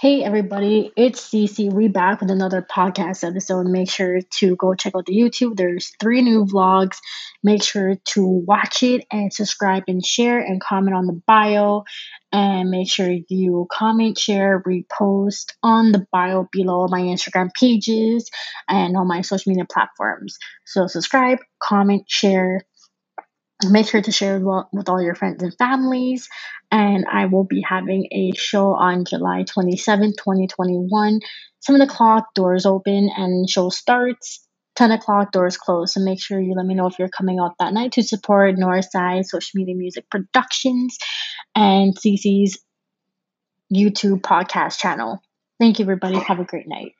Hey everybody, it's Cici. We back with another podcast episode. Make sure to go check out the YouTube. There's three new vlogs. Make sure to watch it and subscribe and share and comment on the bio. And make sure you comment, share, repost on the bio below my Instagram pages and on my social media platforms. So subscribe, comment, share, make sure to share with all your friends and families. And i will be having a show on july 27 2021 7 o'clock doors open and show starts. 10 o'clock doors close. So make sure you let me know if you're coming out that night to support northside social media music productions and Cici's youtube podcast channel. Thank you everybody. Have a great night